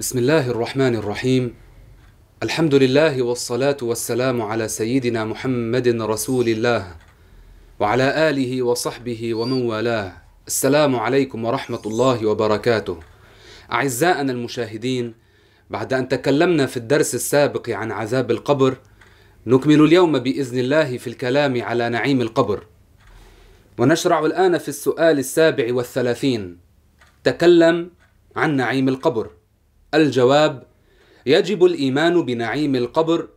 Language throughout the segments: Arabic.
بسم الله الرحمن الرحيم. الحمد لله والصلاة والسلام على سيدنا محمد رسول الله وعلى آله وصحبه ومن والاه. السلام عليكم ورحمة الله وبركاته. أعزائنا المشاهدين بعد أن تكلمنا في الدرس السابق عن عذاب القبر نكمل اليوم بإذن الله في الكلام على نعيم القبر. ونشرع الآن في السؤال السابع والثلاثين. تكلم عن نعيم القبر. الجواب يجب الإيمان بنعيم القبر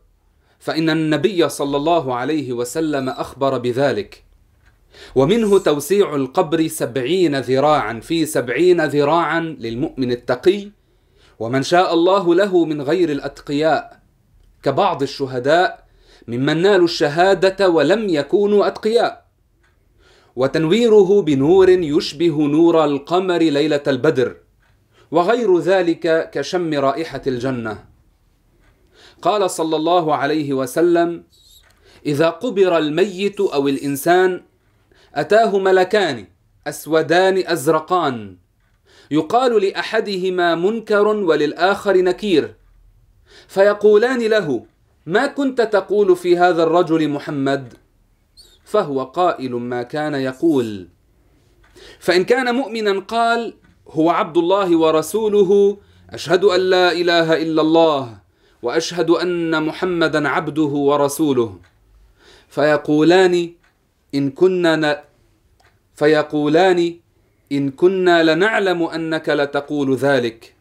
فإن النبي صلى الله عليه وسلم أخبر بذلك. ومنه توسيع القبر سبعين ذراعا في سبعين ذراعا للمؤمن التقي ومن شاء الله له من غير الأتقياء. كبعض الشهداء ممن نالوا الشهادة ولم يكونوا أتقياء. وتنويره بنور يشبه نور القمر ليلة البدر. وغير ذلك كشم رائحة الجنة. قال صلى الله عليه وسلم: إذا قبر الميت أو الإنسان أتاه ملكان أسودان أزرقان يقال لأحدهما منكر وللآخر نكير فيقولان له: ما كنت تقول في هذا الرجل محمد؟ فهو قائل ما كان يقول فإن كان مؤمنا قال هو عبد الله ورسوله. أشهد أن لا إله إلا الله وأشهد أن محمدا عبده ورسوله. فيقولان إن كنا. فيقولان إن كنا لنعلم أنك لتقول ذلك.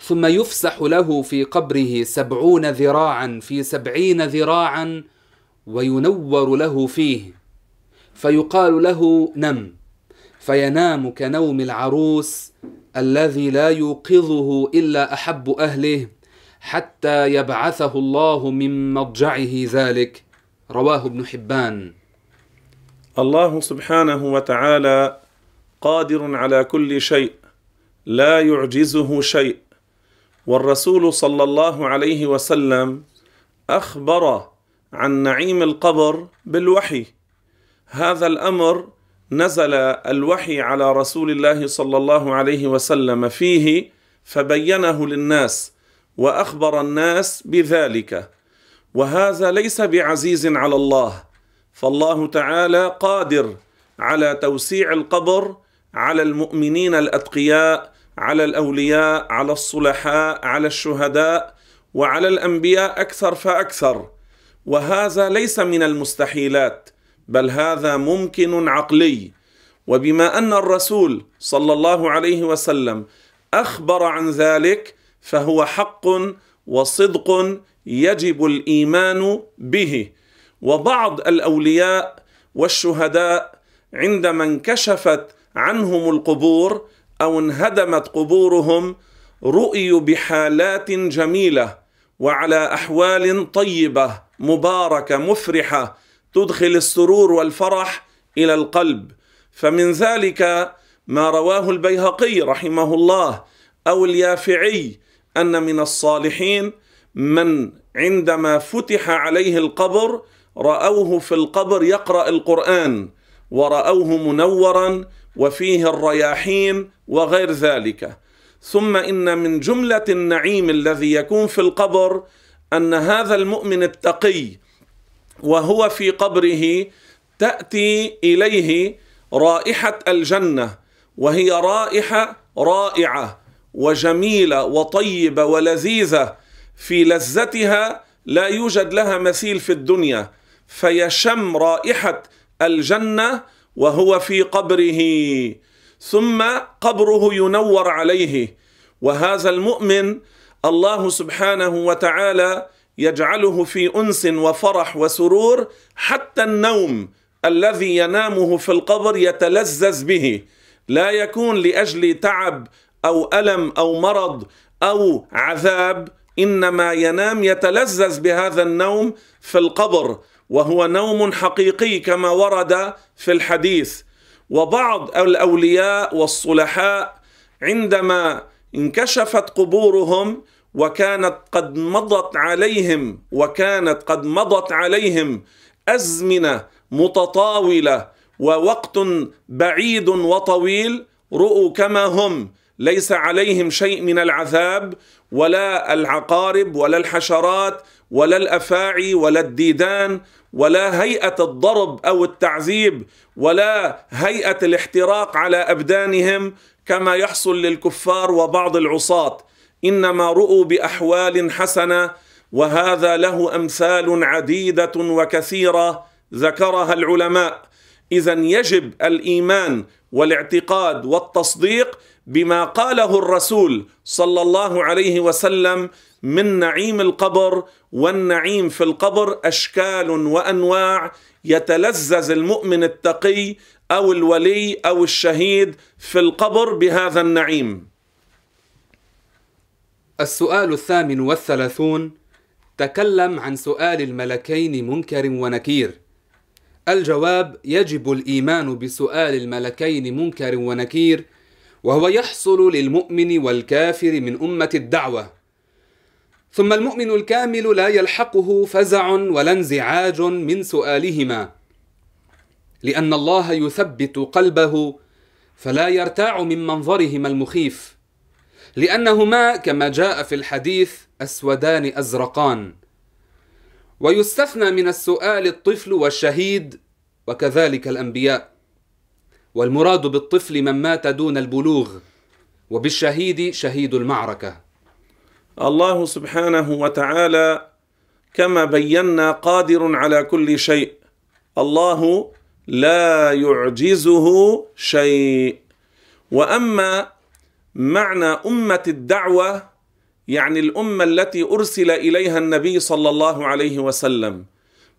ثم يفسح له في قبره سبعون ذراعا في سبعين ذراعا وينور له فيه. فيقال له نم. فينام كنوم العروس الذي لا يوقظه إلا أحب أهله حتى يبعثه الله من مضجعه ذلك. رواه ابن حبان. الله سبحانه وتعالى قادر على كل شيء لا يعجزه شيء. والرسول صلى الله عليه وسلم أخبر عن نعيم القبر بالوحي. هذا الأمر نزل الوحي على رسول الله صلى الله عليه وسلم فيه فبينه للناس وأخبر الناس بذلك. وهذا ليس بعزيز على الله فالله تعالى قادر على توسيع القبر على المؤمنين الأتقياء على الأولياء على الصلحاء على الشهداء وعلى الأنبياء أكثر فأكثر. وهذا ليس من المستحيلات بل هذا ممكن عقلي. وبما أن الرسول صلى الله عليه وسلم أخبر عن ذلك فهو حق وصدق يجب الإيمان به. وبعض الأولياء والشهداء عندما انكشفت عنهم القبور أو انهدمت قبورهم رؤيوا بحالات جميلة وعلى أحوال طيبة مباركة مفرحة تدخل السرور والفرح إلى القلب. فمن ذلك ما رواه البيهقي رحمه الله أو اليافعي أن من الصالحين من عندما فتح عليه القبر رأوه في القبر يقرأ القرآن ورأوه منورا وفيه الرياحين وغير ذلك. ثم إن من جملة النعيم الذي يكون في القبر أن هذا المؤمن التقي وهو في قبره تأتي إليه رائحة الجنة وهي رائحة رائعة وجميلة وطيبة ولذيذة في لذتها لا يوجد لها مثيل في الدنيا فيشم رائحة الجنة وهو في قبره. ثم قبره ينور عليه وهذا المؤمن الله سبحانه وتعالى يجعله في أنس وفرح وسرور حتى النوم الذي ينامه في القبر يتلذذ به. لا يكون لأجل تعب أو ألم أو مرض أو عذاب إنما ينام يتلذذ بهذا النوم في القبر وهو نوم حقيقي كما ورد في الحديث. وبعض الأولياء والصلحاء عندما انكشفت قبورهم وكانت قد مضت عليهم وكانت قد مضت عليهم أزمنة متطاولة ووقت بعيد وطويل. رؤوا كما هم ليس عليهم شيء من العذاب ولا العقارب ولا الحشرات ولا الأفاعي ولا الديدان ولا هيئة الضرب أو التعذيب ولا هيئة الاحتراق على أبدانهم كما يحصل للكفار وبعض العصاة. إنما رؤوا بأحوال حسنة وهذا له أمثال عديدة وكثيرة ذكرها العلماء اذا يجب الإيمان والاعتقاد والتصديق بما قاله الرسول صلى الله عليه وسلم من نعيم القبر والنعيم في القبر أشكال وأنواع يتلذذ المؤمن التقي أو الولي أو الشهيد في القبر بهذا النعيم. السؤال الثامن والثلاثون تكلم عن سؤال الملكين منكر ونكير. الجواب يجب الإيمان بسؤال الملكين منكر ونكير وهو يحصل للمؤمن والكافر من أمة الدعوة. ثم المؤمن الكامل لا يلحقه فزع ولا انزعاج من سؤالهما. لأن الله يثبت قلبه فلا يرتاع من منظرهما المخيف. لأنهما كما جاء في الحديث أسودان أزرقان. ويستثنى من السؤال الطفل والشهيد وكذلك الأنبياء. والمراد بالطفل من مات دون البلوغ وبالشهيد شهيد المعركة. الله سبحانه وتعالى كما بينا قادر على كل شيء. الله لا يعجزه شيء. وأما معنى أمة الدعوة يعني الأمة التي أرسل إليها النبي صلى الله عليه وسلم.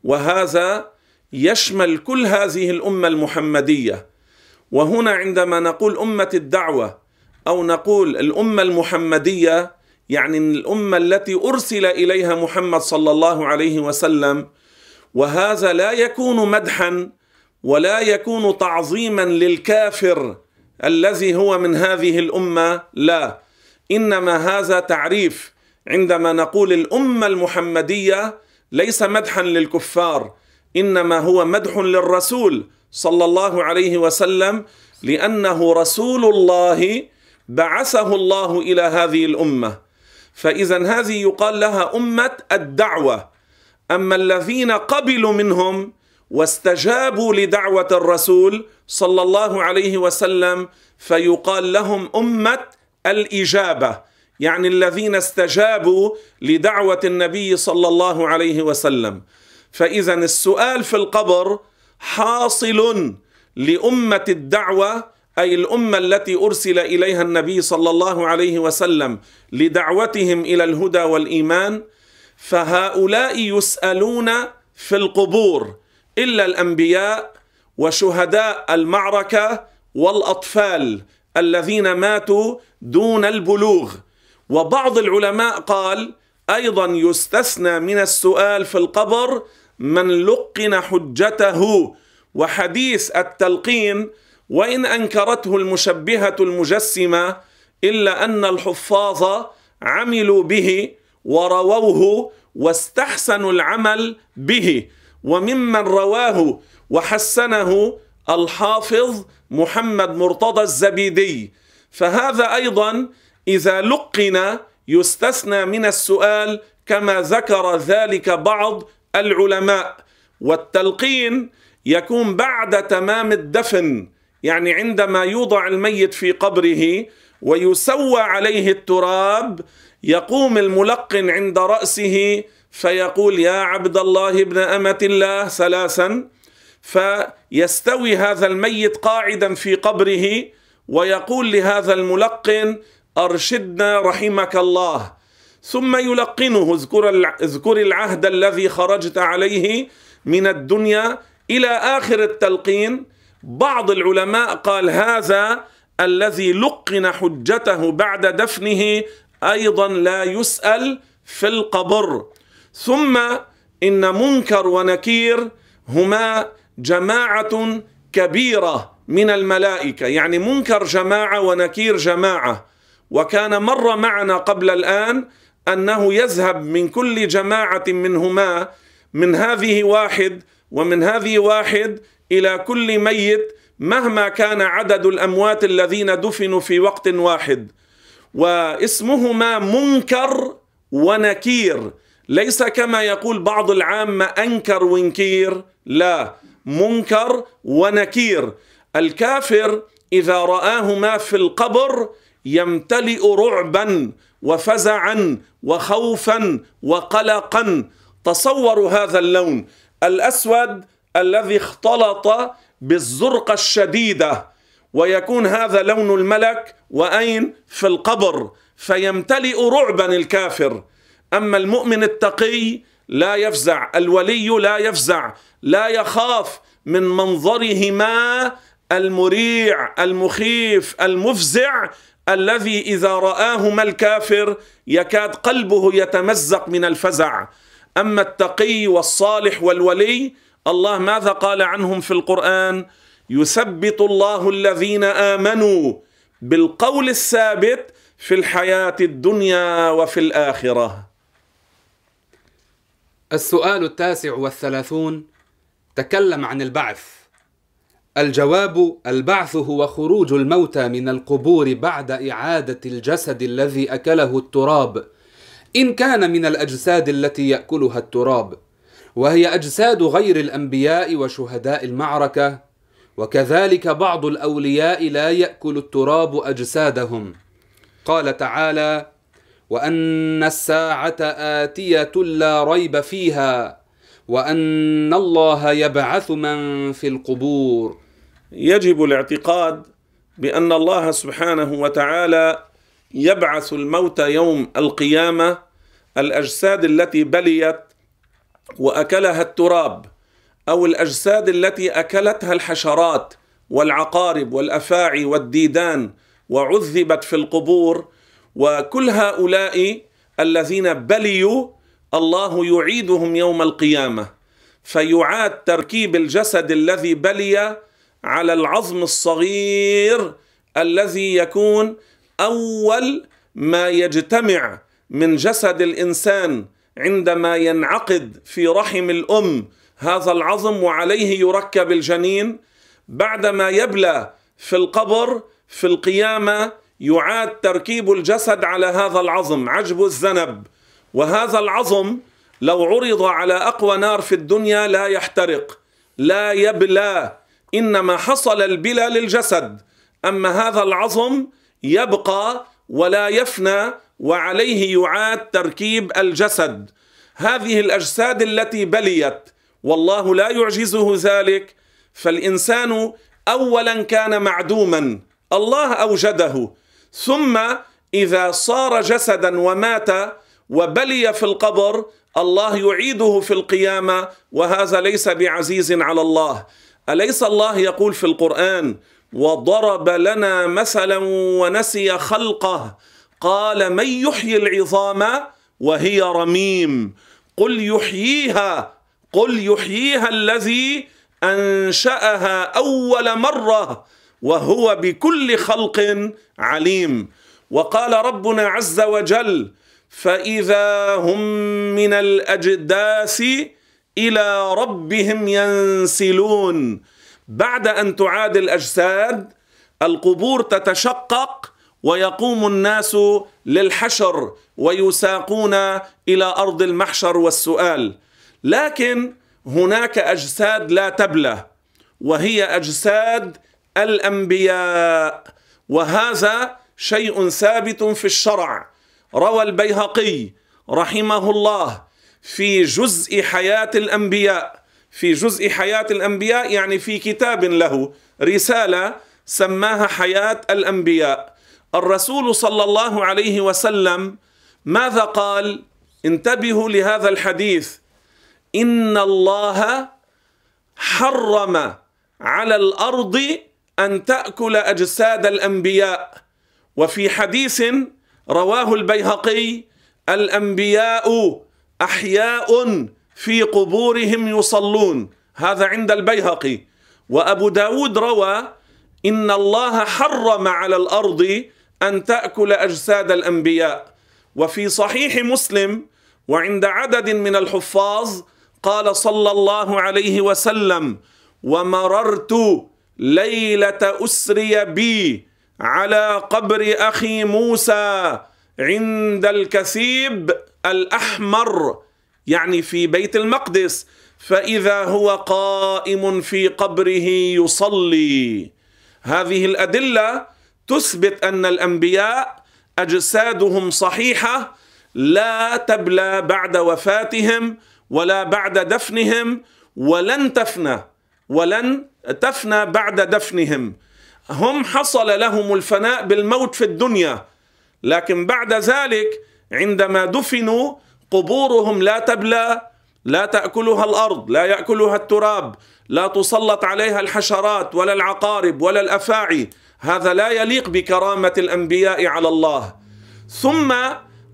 وهذا يشمل كل هذه الأمة المحمدية. وهنا عندما نقول أمة الدعوة أو نقول الأمة المحمدية يعني الأمة التي أرسل إليها محمد صلى الله عليه وسلم. وهذا لا يكون مدحا ولا يكون تعظيما للكافر. الذي هو من هذه الأمة؟ لا. إنما هذا تعريف عندما نقول الأمة المحمدية ليس مدحا للكفار إنما هو مدح للرسول صلى الله عليه وسلم لأنه رسول الله بعثه الله إلى هذه الأمة. فإذا هذه يقال لها أمة الدعوة. أما الذين قبلوا منهم واستجابوا لدعوة الرسول صلى الله عليه وسلم فيقال لهم أمة الإجابة يعني الذين استجابوا لدعوة النبي صلى الله عليه وسلم. فإذا السؤال في القبر حاصل لأمة الدعوة أي الأمة التي أرسل إليها النبي صلى الله عليه وسلم لدعوتهم إلى الهدى والإيمان فهؤلاء يسألون في القبور. إلا الأنبياء وشهداء المعركة والأطفال الذين ماتوا دون البلوغ. وبعض العلماء قال أيضا يستثنى من السؤال في القبر من لقن حجته. وحديث التلقين وإن أنكرته المشبهة المجسمة إلا أن الحفاظ عملوا به ورووه واستحسنوا العمل به. وممن رواه وحسنه الحافظ محمد مرتضى الزبيدي. فهذا أيضا إذا لقن يستثنى من السؤال كما ذكر ذلك بعض العلماء. والتلقين يكون بعد تمام الدفن يعني عندما يوضع الميت في قبره ويسوى عليه التراب يقوم الملقن عند رأسه فيقول يا عبد الله ابن أمة الله ثلاثا فيستوي هذا الميت قاعدا في قبره ويقول لهذا الملقن أرشدنا رحمك الله. ثم يلقنه اذكر العهد الذي خرجت عليه من الدنيا إلى آخر التلقين. بعض العلماء قال هذا الذي لقن حجته بعد دفنه أيضا لا يسأل في القبر. ثم إن منكر ونكير هما جماعة كبيرة من الملائكة. يعني منكر جماعة ونكير جماعة. وكان مر معنا قبل الآن أنه يذهب من كل جماعة منهما من هذه واحد ومن هذه واحد إلى كل ميت مهما كان عدد الأموات الذين دفنوا في وقت واحد. واسمهما منكر ونكير. ليس كما يقول بعض العامة أنكر ونكير لا منكر ونكير. الكافر إذا رآهما في القبر يمتلئ رعبا وفزعا وخوفا وقلقا. تصوروا هذا اللون. الأسود الذي اختلط بالزرقة الشديدة ويكون هذا لون الملك وأين؟ في القبر. فيمتلئ رعبا الكافر. أما المؤمن التقي لا يفزع الولي لا يفزع لا يخاف من منظرهما المريع المخيف المفزع الذي إذا رآهما الكافر يكاد قلبه يتمزق من الفزع. أما التقي والصالح والولي الله ماذا قال عنهم في القرآن؟ يثبت الله الذين آمنوا بالقول الثابت في الحياة الدنيا وفي الآخرة. السؤال التاسع والثلاثون تكلم عن البعث. الجواب البعث هو خروج الموتى من القبور بعد إعادة الجسد الذي أكله التراب. إن كان من الأجساد التي يأكلها التراب وهي أجساد غير الأنبياء وشهداء المعركة وكذلك بعض الأولياء لا يأكل التراب أجسادهم. قال تعالى وأن الساعة آتية لا ريب فيها وأن الله يبعث من في القبور. يجب الاعتقاد بأن الله سبحانه وتعالى يبعث الموتى يوم القيامة الأجساد التي بليت وأكلها التراب أو الأجساد التي أكلتها الحشرات والعقارب والأفاعي والديدان وعذبت في القبور وكل هؤلاء الذين بليوا الله يعيدهم يوم القيامة. فيعاد تركيب الجسد الذي بلي على العظم الصغير الذي يكون أول ما يجتمع من جسد الإنسان عندما ينعقد في رحم الأم هذا العظم وعليه يركب الجنين. بعدما يبلى في القبر في القيامة يعاد تركيب الجسد على هذا العظم عجب الذنب. وهذا العظم لو عرض على أقوى نار في الدنيا لا يحترق لا يبلى إنما حصل البلى للجسد. أما هذا العظم يبقى ولا يفنى وعليه يعاد تركيب الجسد. هذه الأجساد التي بليت والله لا يعجزه ذلك. فالإنسان اولا كان معدوما الله أوجده. ثم إذا صار جسدا ومات وبلي في القبر الله يعيده في القيامة وهذا ليس بعزيز على الله. أليس الله يقول في القرآن وضرب لنا مثلا ونسي خلقه قال من يحيي العظام وهي رميم؟ قل يحييها قل يحييها الذي أنشأها أول مرة وهو بكل خلق عليم. وقال ربنا عز وجل فإذا هم من الأجداث إلى ربهم ينسلون. بعد أن تعاد الأجساد القبور تتشقق ويقوم الناس للحشر ويساقون إلى أرض المحشر والسؤال. لكن هناك أجساد لا تبلى وهي أجساد الأنبياء وهذا شيء ثابت في الشرع. روى البيهقي رحمه الله في جزء حياة الأنبياء. في جزء حياة الأنبياء يعني في كتاب له رسالة سماها حياة الأنبياء. الرسول صلى الله عليه وسلم ماذا قال؟ انتبهوا لهذا الحديث. إن الله حرم على الأرض أن تأكل أجساد الأنبياء. وفي حديث رواه البيهقي الأنبياء أحياء في قبورهم يصلون. هذا عند البيهقي. وأبو داود روى إن الله حرم على الأرض أن تأكل أجساد الأنبياء. وفي صحيح مسلم وعند عدد من الحفاظ قال صلى الله عليه وسلم ومررت ليلة أسري بي على قبر أخي موسى عند الكثيب الأحمر يعني في بيت المقدس. فإذا هو قائم في قبره يصلي. هذه الأدلة تثبت أن الأنبياء أجسادهم صحيحة لا تبلى بعد وفاتهم ولا بعد دفنهم ولن تفنى ولن تفنى بعد دفنهم. هم حصل لهم الفناء بالموت في الدنيا. لكن بعد ذلك عندما دفنوا قبورهم لا تبلى لا تأكلها الأرض لا يأكلها التراب لا تسلط عليها الحشرات ولا العقارب ولا الأفاعي. هذا لا يليق بكرامة الأنبياء على الله. ثم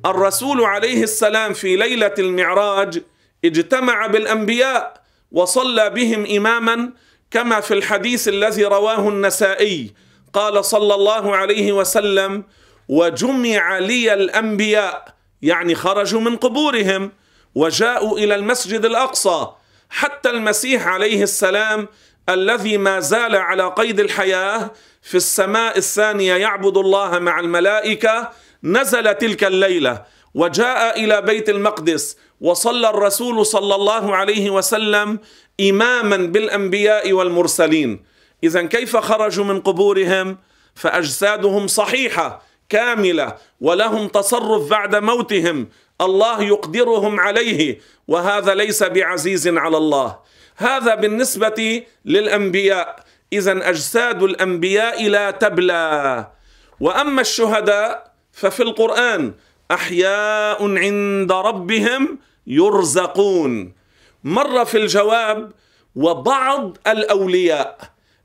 الرسول عليه السلام في ليلة المعراج اجتمع بالأنبياء وصلى بهم إماما كما في الحديث الذي رواه النسائي قال صلى الله عليه وسلم وجمع لي الأنبياء يعني خرجوا من قبورهم وجاءوا إلى المسجد الأقصى حتى المسيح عليه السلام الذي ما زال على قيد الحياة في السماء الثانية يعبد الله مع الملائكة نزل تلك الليلة وجاء إلى بيت المقدس وصلى الرسول صلى الله عليه وسلم إماما بالأنبياء والمرسلين. اذا كيف خرجوا من قبورهم؟ فأجسادهم صحيحة كاملة ولهم تصرف بعد موتهم. الله يقدرهم عليه وهذا ليس بعزيز على الله. هذا بالنسبة للأنبياء. اذا أجساد الأنبياء لا تبلى. وأما الشهداء ففي القرآن أحياء عند ربهم يرزقون. مر في الجواب وبعض الأولياء.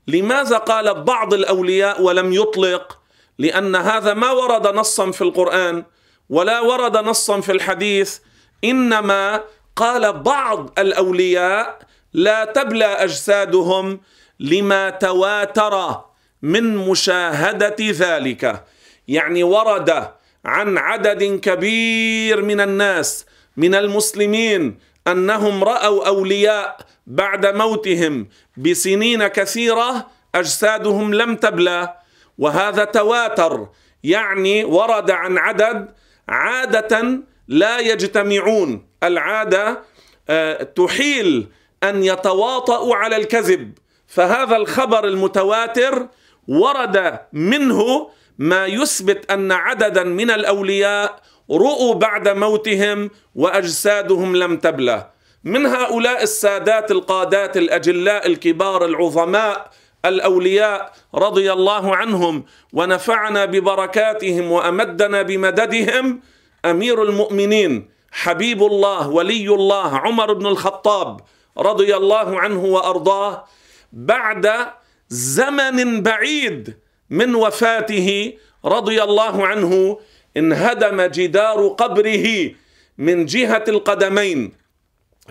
لماذا قال بعض الأولياء ولم يطلق؟ لأن هذا ما ورد نصا في القرآن ولا ورد نصا في الحديث. إنما قال بعض الأولياء لا تبلى أجسادهم لما تواتر من مشاهدة ذلك. يعني ورد عن عدد كبير من الناس من المسلمين أنهم رأوا أولياء بعد موتهم بسنين كثيرة أجسادهم لم تبلى. وهذا تواتر يعني ورد عن عدد عادة لا يجتمعون. العادة آه، تحيل أن يتواطؤوا على الكذب. فهذا الخبر المتواتر ورد منه ما يثبت أن عددا من الأولياء رؤوا بعد موتهم وأجسادهم لم تبلى من هؤلاء السادات القادات الأجلاء الكبار العظماء الأولياء رضي الله عنهم ونفعنا ببركاتهم وأمدنا بمددهم أمير المؤمنين حبيب الله ولي الله عمر بن الخطاب رضي الله عنه وأرضاه بعد زمن بعيد من وفاته رضي الله عنه انهدم جدار قبره من جهة القدمين.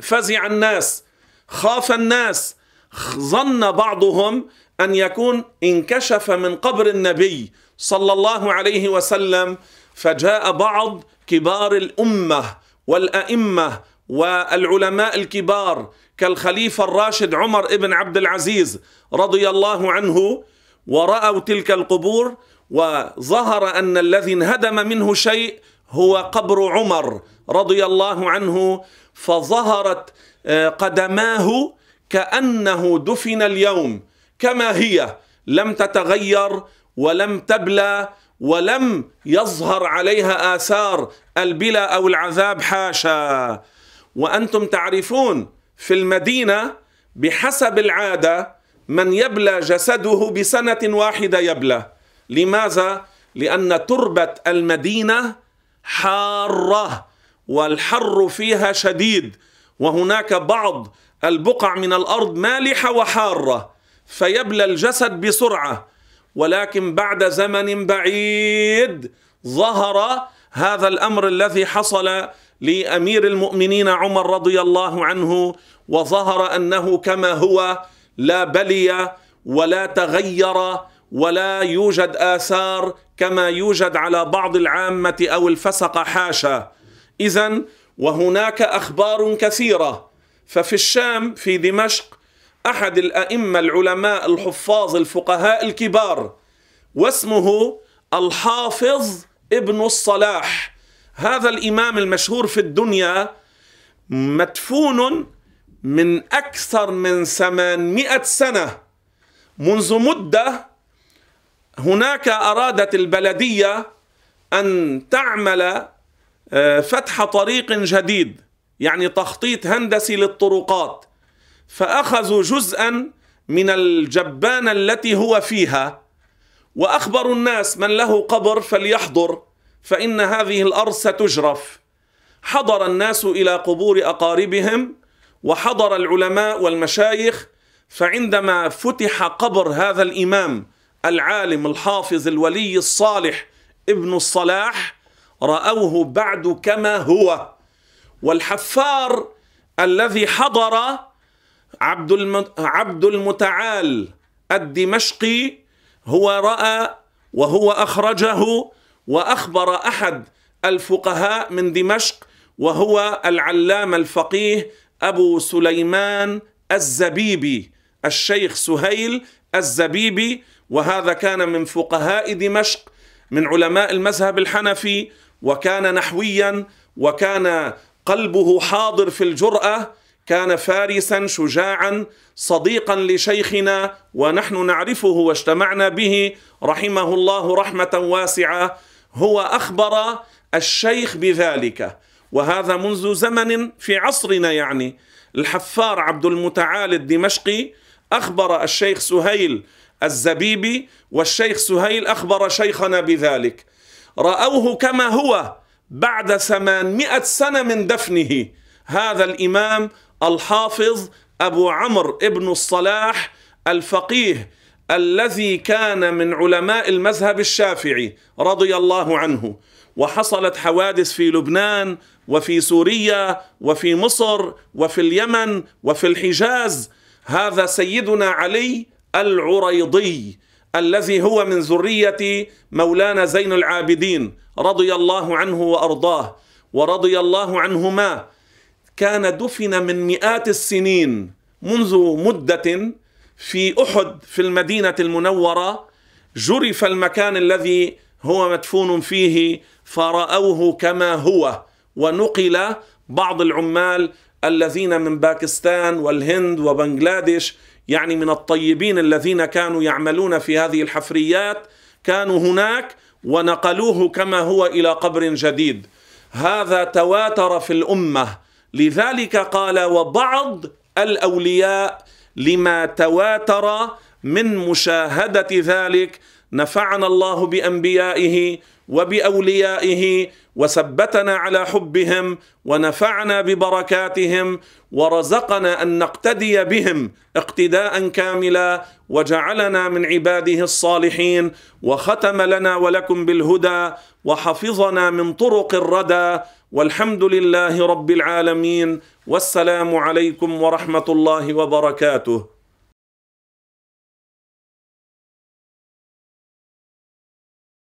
فزع الناس خاف الناس ظن بعضهم أن يكون انكشف من قبر النبي صلى الله عليه وسلم. فجاء بعض كبار الأمة والأئمة والعلماء الكبار كالخليفة الراشد عمر بن عبد العزيز رضي الله عنه ورأوا تلك القبور وظهر أن الذي انهدم منه شيء هو قبر عمر رضي الله عنه فظهرت آه، قدماه كأنه دفن اليوم. كما هي لم تتغير ولم تبلى ولم يظهر عليها آثار البلا أو العذاب حاشا. وأنتم تعرفون في المدينة بحسب العادة من يبلى جسده بسنة واحدة يبلى. لماذا؟ لأن تربة المدينة حارة والحر فيها شديد وهناك بعض البقع من الأرض مالحة وحارة فيبلى الجسد بسرعة. ولكن بعد زمن بعيد ظهر هذا الأمر الذي حصل لأمير المؤمنين عمر رضي الله عنه وظهر أنه كما هو لا بلي ولا تغير ولا يوجد آثار كما يوجد على بعض العامة أو الفسق حاشا. إذا وهناك أخبار كثيرة. ففي الشام في دمشق أحد الأئمة العلماء الحفاظ الفقهاء الكبار واسمه الحافظ ابن الصلاح. هذا الإمام المشهور في الدنيا مدفون من أكثر من 800 سنة. منذ مدة هناك أرادت البلدية أن تعمل آه، فتح طريق جديد يعني تخطيط هندسي للطرقات. فأخذوا جزءا من الجبانة التي هو فيها وأخبروا الناس من له قبر فليحضر فإن هذه الأرض ستجرف. حضر الناس إلى قبور أقاربهم وحضر العلماء والمشايخ فعندما فتح قبر هذا الإمام العالم الحافظ الولي الصالح ابن الصلاح رأوه بعد كما هو. والحفار الذي حضر عبد عبد المتعال الدمشقي هو رأى وهو أخرجه وأخبر أحد الفقهاء من دمشق وهو العلامة الفقيه أبو سليمان الزبيبي الشيخ سهيل الزبيبي وهذا كان من فقهاء دمشق من علماء المذهب الحنفي وكان نحويا وكان قلبه حاضر في الجرأة كان فارسا شجاعا صديقا لشيخنا ونحن نعرفه واجتمعنا به رحمه الله رحمة واسعة هو أخبر الشيخ بذلك. وهذا منذ زمن في عصرنا يعني. الحفار عبد المتعال الدمشقي أخبر الشيخ سهيل الزبيبي والشيخ سهيل أخبر شيخنا بذلك. رأوه كما هو بعد ثمانمائة سنة من دفنه. هذا الإمام الحافظ أبو عمرو ابن الصلاح الفقيه الذي كان من علماء المذهب الشافعي رضي الله عنه. وحصلت حوادث في لبنان وفي سوريا وفي مصر وفي اليمن وفي الحجاز. هذا سيدنا علي العريضي الذي هو من ذرية مولانا زين العابدين رضي الله عنه وأرضاه ورضي الله عنهما. كان دفن من مئات السنين منذ مدة في أحد في المدينة المنورة. جرف المكان الذي هو مدفون فيه فرأوه كما هو. ونقل بعض العمال الذين من باكستان والهند وبنغلاديش يعني من الطيبين الذين كانوا يعملون في هذه الحفريات كانوا هناك ونقلوه كما هو إلى قبر جديد. هذا تواتر في الأمة. لذلك قال وبعض الأولياء لما تواتر من مشاهدة ذلك نفعنا الله بأنبيائه وبأوليائه وثبتنا على حبهم ونفعنا ببركاتهم ورزقنا أن نقتدي بهم اقتداء كاملا وجعلنا من عباده الصالحين وختم لنا ولكم بالهدى وحفظنا من طرق الردى والحمد لله رب العالمين والسلام عليكم ورحمة الله وبركاته